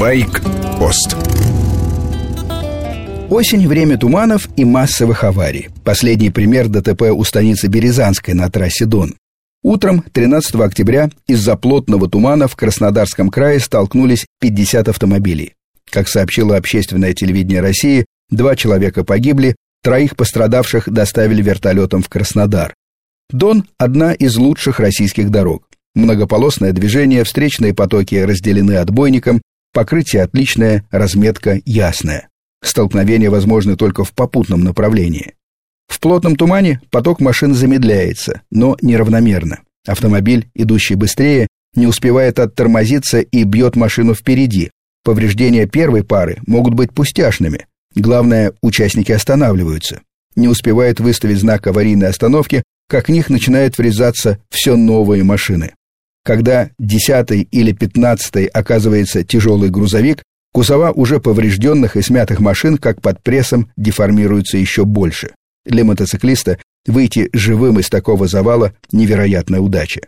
Байк-пост Осень – время туманов и массовых аварий. Последний пример ДТП у станицы Березанской на трассе Дон. Утром 13 октября из-за плотного тумана в Краснодарском крае столкнулись 50 автомобилей. Как сообщило общественное телевидение России, два человека погибли, троих пострадавших доставили вертолетом в Краснодар. Дон – одна из лучших российских дорог. Многополосное движение, встречные потоки разделены отбойником, покрытие отличное, разметка ясная. Столкновения возможны только в попутном направлении. В плотном тумане поток машин замедляется, но неравномерно. Автомобиль, идущий быстрее, не успевает оттормозиться и бьет машину впереди. Повреждения первой пары могут быть пустяшными. Главное, участники останавливаются. Не успевают выставить знак аварийной остановки, как в них начинают врезаться все новые машины. Когда десятый или пятнадцатый оказывается тяжелый грузовик, кузова уже поврежденных и смятых машин, как под прессом, деформируются еще больше. Для мотоциклиста выйти живым из такого завала – невероятная удача.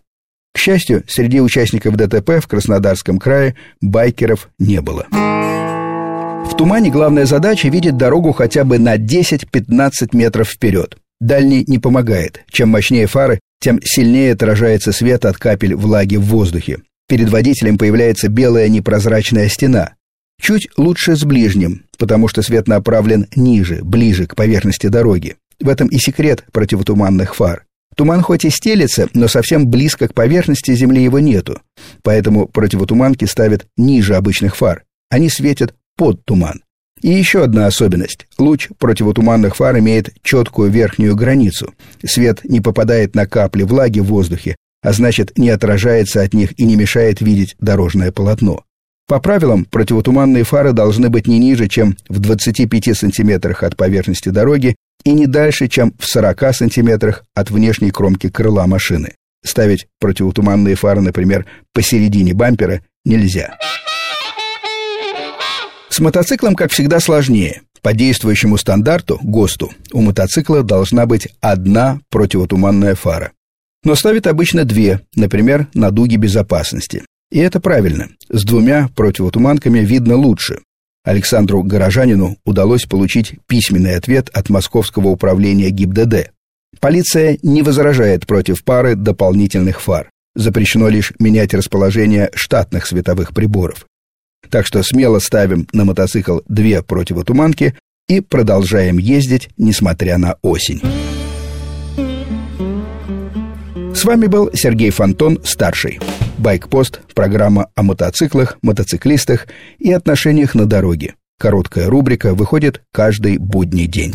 К счастью, среди участников ДТП в Краснодарском крае байкеров не было. В тумане главная задача видеть дорогу хотя бы на 10-15 метров вперед. Дальний не помогает. Чем мощнее фары, тем сильнее отражается свет от капель влаги в воздухе. Перед водителем появляется белая непрозрачная стена. Чуть лучше с ближним, потому что свет направлен ниже, ближе к поверхности дороги. В этом и секрет противотуманных фар. Туман хоть и стелется, но совсем близко к поверхности Земли его нету. Поэтому противотуманки ставят ниже обычных фар. Они светят под туман. И еще одна особенность. Луч противотуманных фар имеет четкую верхнюю границу. Свет не попадает на капли влаги в воздухе, а значит не отражается от них и не мешает видеть дорожное полотно. По правилам, противотуманные фары должны быть не ниже, чем в 25 сантиметрах от поверхности дороги и не дальше, чем в 40 сантиметрах от внешней кромки крыла машины. Ставить противотуманные фары, например, посередине бампера нельзя. С мотоциклом, как всегда, сложнее. По действующему стандарту, ГОСТу, у мотоцикла должна быть одна противотуманная фара. Но ставят обычно две, например, на дуге безопасности. И это правильно. С двумя противотуманками видно лучше. Александру Горожанину удалось получить письменный ответ от Московского управления ГИБДД. Полиция не возражает против пары дополнительных фар. Запрещено лишь менять расположение штатных световых приборов. Так что смело ставим на мотоцикл две противотуманки и продолжаем ездить, несмотря на осень. С вами был Сергей Фонтон, старший. Байкпост – программа о мотоциклах, мотоциклистах и отношениях на дороге. Короткая рубрика выходит каждый будний день.